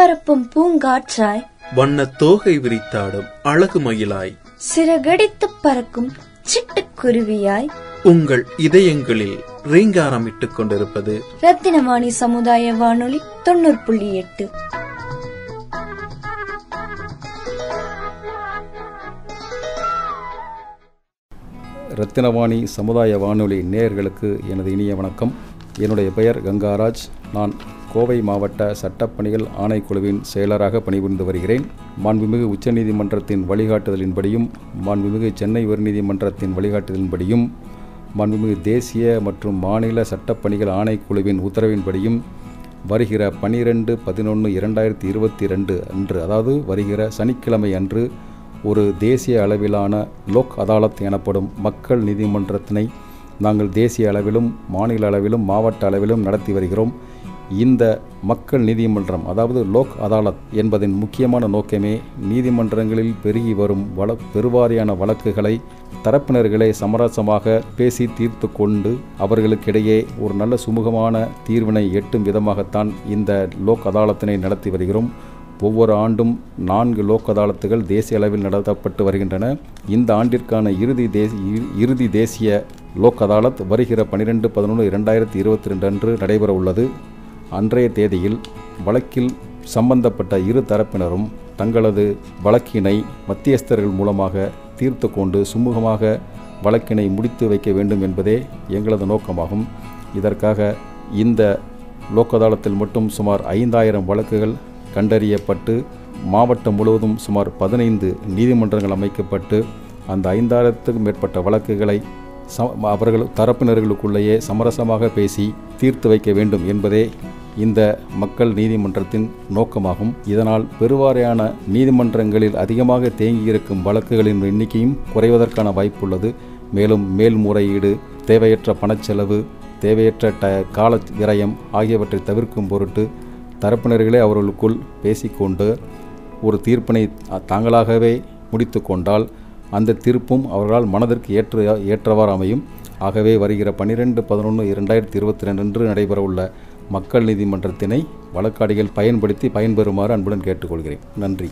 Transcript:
பரப்பும் பூங்காற்றாய். வண்ணத் தோகை விரித்தாடும் அழகு மயிலாய். சிறகடித்துப் பறக்கும் சிட்டுக்குருவியாய் உங்கள் இதயங்களில் ரீங்காரமிட்டுக் கொண்டிருப்பது. ரத்தினவாணி சமுதாய வானொலி தொண்ணூறு புள்ளி எட்டு. ரத்தினவாணி சமுதாய வானொலி நேயர்களுக்கு எனது இனிய வணக்கம். என்னுடைய பெயர் கங்காராஜ். நான் கோவை மாவட்ட சட்டப்பணிகள் ஆணைக்குழுவின் செயலராக பணிபுரிந்து வருகிறேன். மாண்புமிகு உச்சநீதிமன்றத்தின் வழிகாட்டுதலின்படியும் மாண்புமிகு சென்னை உயர்நீதிமன்றத்தின் வழிகாட்டுதலின்படியும் மாண்புமிகு தேசிய மற்றும் மாநில சட்டப்பணிகள் ஆணைக்குழுவின் உத்தரவின்படியும் வருகிற பனிரெண்டு பதினொன்று இரண்டாயிரத்தி இருபத்தி ரெண்டு அன்று அதாவது வருகிற சனிக்கிழமை அன்று ஒரு தேசிய அளவிலான லோக் அதாலத் எனப்படும் மக்கள் நீதிமன்றத்தினை நாங்கள் தேசிய அளவிலும் மாநில அளவிலும் மாவட்ட அளவிலும் நடத்தி வருகிறோம். இந்த மக்கள் நீதிமன்றம் அதாவது லோக் அதாலத் என்பதன் முக்கியமான நோக்கமே நீதிமன்றங்களில் பெருகி வரும் வள பெருவாரியான வழக்குகளை தரப்பினர்களை சமரசமாக பேசி தீர்த்து கொண்டு அவர்களுக்கிடையே ஒரு நல்ல சுமூகமான தீர்வினை எட்டும் விதமாகத்தான் இந்த லோக் அதாலத்தினை நடத்தி வருகிறோம். ஒவ்வொரு ஆண்டும் நான்கு லோக் அதாலத்துகள் தேசிய அளவில் நடத்தப்பட்டு வருகின்றன. இந்த ஆண்டிற்கான இறுதி தேசிய இறுதி தேசிய லோக் அதாலத் வருகிற பனிரெண்டு பதினொன்று இரண்டாயிரத்தி இருபத்தி ரெண்டு அன்று நடைபெற உள்ளது அன்றைய தேதியில் வழக்கில் சம்பந்தப்பட்ட இரு தரப்பினரும் தங்களது வழக்கினை மத்தியஸ்தர்கள் மூலமாக தீர்த்து கொண்டு சுமூகமாக வழக்கினை முடித்து வைக்க வேண்டும் என்பதே எங்களது நோக்கமாகும். இதற்காக இந்த லோக்கதாளத்தில் மட்டும் சுமார் ஐந்தாயிரம் வழக்குகள் கண்டறியப்பட்டு மாவட்டம் முழுவதும் சுமார் பதினைந்து நீதிமன்றங்கள் அமைக்கப்பட்டு அந்த ஐந்தாயிரத்துக்கும் மேற்பட்ட வழக்குகளை ச அவர்கள் தரப்பினர்களுக்குள்ளேயே சமரசமாக பேசி தீர்த்து வைக்க வேண்டும் என்பதே இந்த மக்கள் நீதிமன்றத்தின் நோக்கமாகும். இதனால் பெருவாரியான நீதிமன்றங்களில் அதிகமாக தேங்கியிருக்கும் வழக்குகளின் எண்ணிக்கையும் குறைவதற்கான வாய்ப்புள்ளது. மேலும் மேல்முறையீடு தேவையற்ற பணச்செலவு தேவையற்ற ட கால விரயம் ஆகியவற்றை தவிர்க்கும் பொருட்டு தரப்பினர்களே அவர்களுக்குள் பேசிக்கொண்டு ஒரு தீர்ப்பினை தாங்களாகவே முடித்து கொண்டால் அந்த தீர்ப்பும் அவர்களால் மனதிற்கு ஏற்ற ஏற்றவாறு அமையும். ஆகவே வருகிற பன்னிரெண்டு பதினொன்று இரண்டாயிரத்தி இருபத்தி ரெண்டு அன்று நடைபெறவுள்ள மக்கள் நீதிமன்றத்தினை வழக்காடிகள் பயன்படுத்தி பயன்பெறுமாறு அன்புடன் கேட்டுக்கொள்கிறேன். நன்றி.